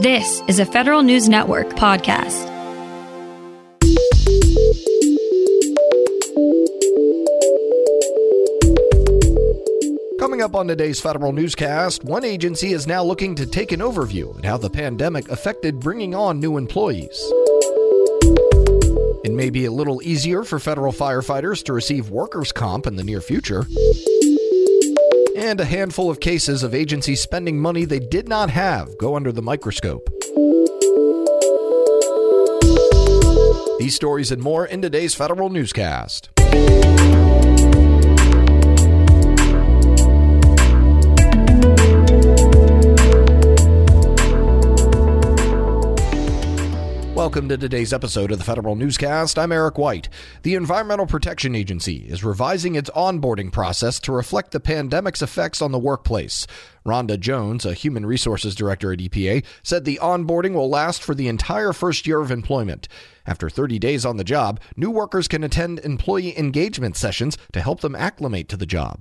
This is a Federal News Network podcast. Coming up on today's federal newscast, one agency is now looking to take an overview at how the pandemic affected bringing on new employees. It may be a little easier for federal firefighters to receive workers' comp in the near future. And a handful of cases of agencies spending money they did not have go under the microscope. These stories and more in today's federal newscast. Welcome to today's episode of the Federal Newscast. I'm Eric White. The Environmental Protection Agency is revising its onboarding process to reflect the pandemic's effects on the workplace. Rhonda Jones, a human resources director at EPA, said the onboarding will last for the entire first year of employment. After 30 days on the job, new workers can attend employee engagement sessions to help them acclimate to the job.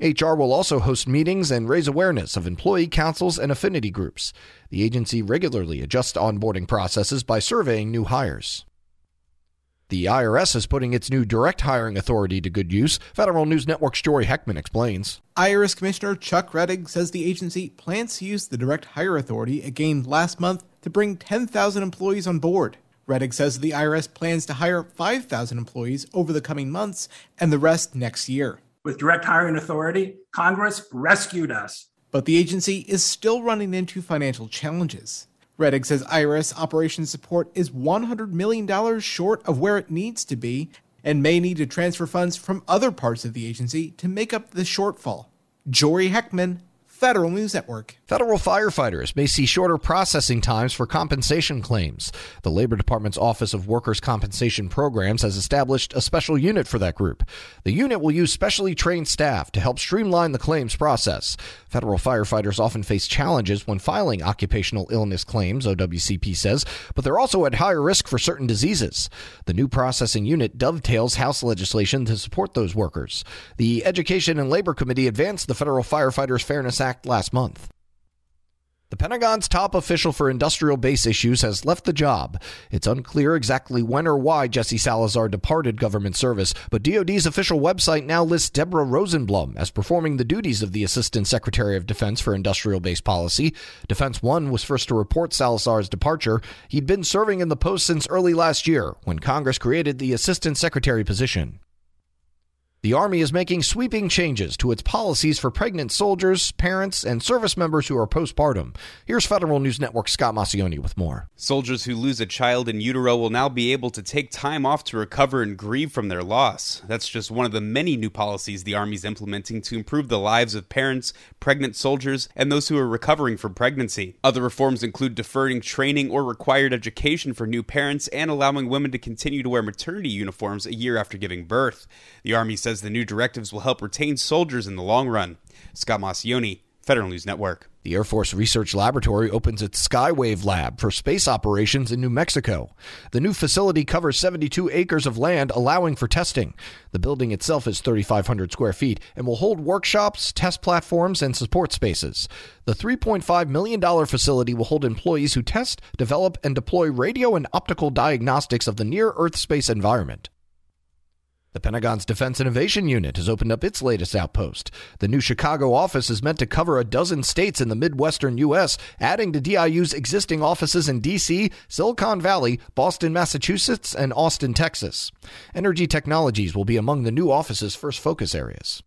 HR will also host meetings and raise awareness of employee councils and affinity groups. The agency regularly adjusts onboarding processes by surveying new hires. The IRS is putting its new direct hiring authority to good use. Federal News Network's Jory Heckman explains. IRS Commissioner Chuck Rettig says the agency plans to use the direct hire authority it gained last month to bring 10,000 employees on board. Rettig says the IRS plans to hire 5,000 employees over the coming months and the rest next year. With direct hiring authority, Congress rescued us. But the agency is still running into financial challenges. Rettig says IRS operations support is $100 million short of where it needs to be and may need to transfer funds from other parts of the agency to make up the shortfall. Jory Heckman, Federal News Network. Federal firefighters may see shorter processing times for compensation claims. The Labor Department's Office of Workers' Compensation Programs has established a special unit for that group. The unit will use specially trained staff to help streamline the claims process. Federal firefighters often face challenges when filing occupational illness claims, OWCP says, but they're also at higher risk for certain diseases. The new processing unit dovetails House legislation to support those workers. The Education and Labor Committee advanced the Federal Firefighters Fairness Act Last month. The Pentagon's top official for industrial base issues has left the job. It's unclear exactly when or why Jesse Salazar departed government service, but DoD's official website now lists Deborah Rosenblum as performing the duties of the Assistant Secretary of Defense for Industrial Base Policy. Defense One was first to report Salazar's departure. He'd been serving in the post since early last year, when Congress created the Assistant Secretary position. The Army is making sweeping changes to its policies for pregnant soldiers, parents, and service members who are postpartum. Here's Federal News Network Scott Maucione with more. Soldiers who lose a child in utero will now be able to take time off to recover and grieve from their loss. That's just one of the many new policies the Army is implementing to improve the lives of parents, pregnant soldiers, and those who are recovering from pregnancy. Other reforms include deferring training or required education for new parents and allowing women to continue to wear maternity uniforms a year after giving birth. The Army says says the new directives will help retain soldiers in the long run. Scott Maucione, Federal News Network. The Air Force Research Laboratory opens its Skywave Lab for space operations in New Mexico. The new facility covers 72 acres of land, allowing for testing. The building itself is 3,500 square feet and will hold workshops, test platforms, and support spaces. The $3.5 million facility will hold employees who test, develop, and deploy radio and optical diagnostics of the near Earth space environment. The Pentagon's Defense Innovation Unit has opened up its latest outpost. The new Chicago office is meant to cover a dozen states in the Midwestern U.S., adding to DIU's existing offices in D.C., Silicon Valley, Boston, Massachusetts, and Austin, Texas. Energy technologies will be among the new office's first focus areas.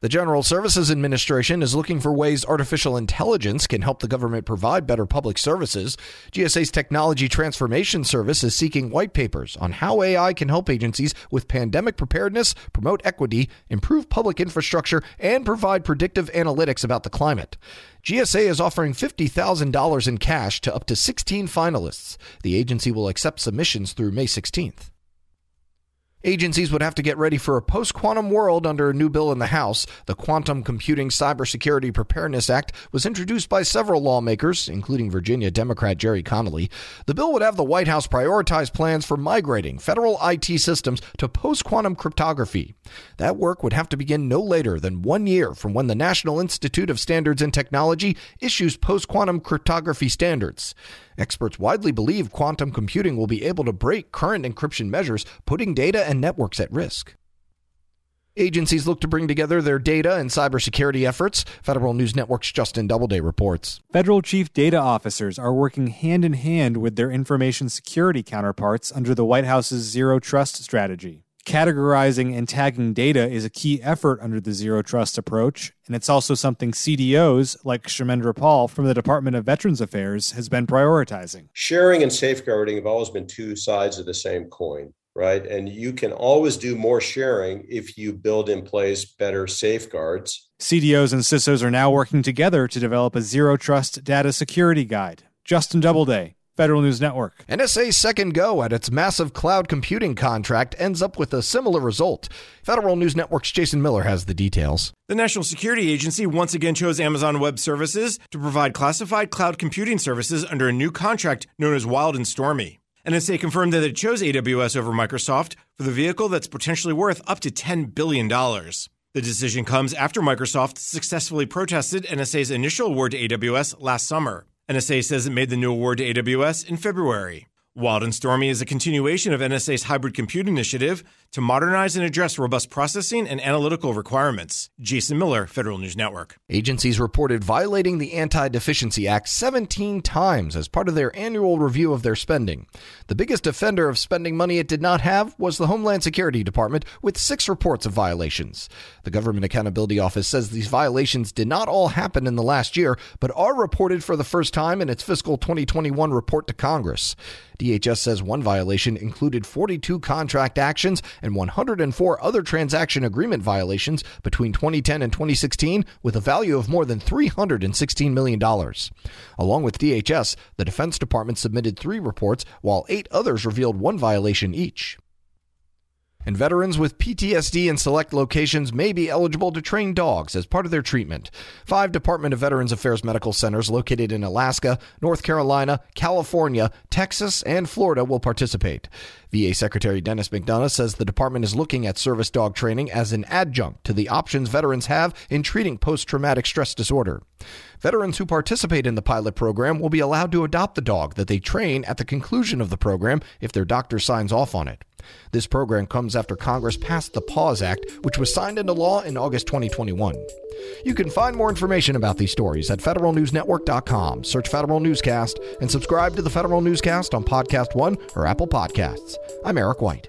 The General Services Administration is looking for ways artificial intelligence can help the government provide better public services. GSA's Technology Transformation Service is seeking white papers on how AI can help agencies with pandemic preparedness, promote equity, improve public infrastructure, and provide predictive analytics about the climate. GSA is offering $50,000 in cash to up to 16 finalists. The agency will accept submissions through May 16th. Agencies would have to get ready for a post quantum world under a new bill in the House. The Quantum Computing Cybersecurity Preparedness Act was introduced by several lawmakers, including Virginia Democrat Gerry Connolly. The bill would have the White House prioritize plans for migrating federal IT systems to post quantum cryptography. That work would have to begin no later than one year from when the National Institute of Standards and Technology issues post quantum cryptography standards. Experts widely believe quantum computing will be able to break current encryption measures, putting data and networks at risk. Agencies look to bring together their data and cybersecurity efforts. Federal News Network's Justin Doubleday reports. Federal chief data officers are working hand in hand with their information security counterparts under the White House's Zero Trust strategy. Categorizing and tagging data is a key effort under the Zero Trust approach, and it's also something CDOs like Kshemendra Paul from the Department of Veterans Affairs has been prioritizing. Sharing and safeguarding have always been two sides of the same coin, right? And you can always do more sharing if you build in place better safeguards. CDOs and CISOs are now working together to develop a Zero Trust data security guide. Justin Doubleday, Federal News Network. NSA's second go at its massive cloud computing contract ends up with a similar result. Federal News Network's Jason Miller has the details. The National Security Agency once again chose Amazon Web Services to provide classified cloud computing services under a new contract known as Wild and Stormy. NSA confirmed that it chose AWS over Microsoft for the vehicle that's potentially worth up to $10 billion. The decision comes after Microsoft successfully protested NSA's initial award to AWS last summer. NSA says it made the new award to AWS in February. Wild and Stormy is a continuation of NSA's hybrid compute initiative to modernize and address robust processing and analytical requirements. Jason Miller, Federal News Network. Agencies reported violating the Anti Deficiency Act 17 times as part of their annual review of their spending. The biggest offender of spending money it did not have was the Homeland Security Department, with six reports of violations. The Government Accountability Office says these violations did not all happen in the last year, but are reported for the first time in its fiscal 2021 report to Congress. DHS says one violation included 42 contract actions and 104 other transaction agreement violations between 2010 and 2016 with a value of more than $316 million. Along with DHS, the Defense Department submitted three reports, while eight others revealed one violation each and veterans with PTSD in select locations may be eligible to train dogs as part of their treatment. Five Department of Veterans Affairs medical centers located in Alaska, North Carolina, California, Texas, and Florida will participate. VA Secretary Dennis McDonough says the department is looking at service dog training as an adjunct to the options veterans have in treating post traumatic stress disorder. Veterans who participate in the pilot program will be allowed to adopt the dog that they train at the conclusion of the program if their doctor signs off on it. This program comes after Congress passed the PAWS Act, which was signed into law in August 2021. You can find more information about these stories at federalnewsnetwork.com. Search Federal Newscast and subscribe to the Federal Newscast on Podcast One or Apple Podcasts. I'm Eric White.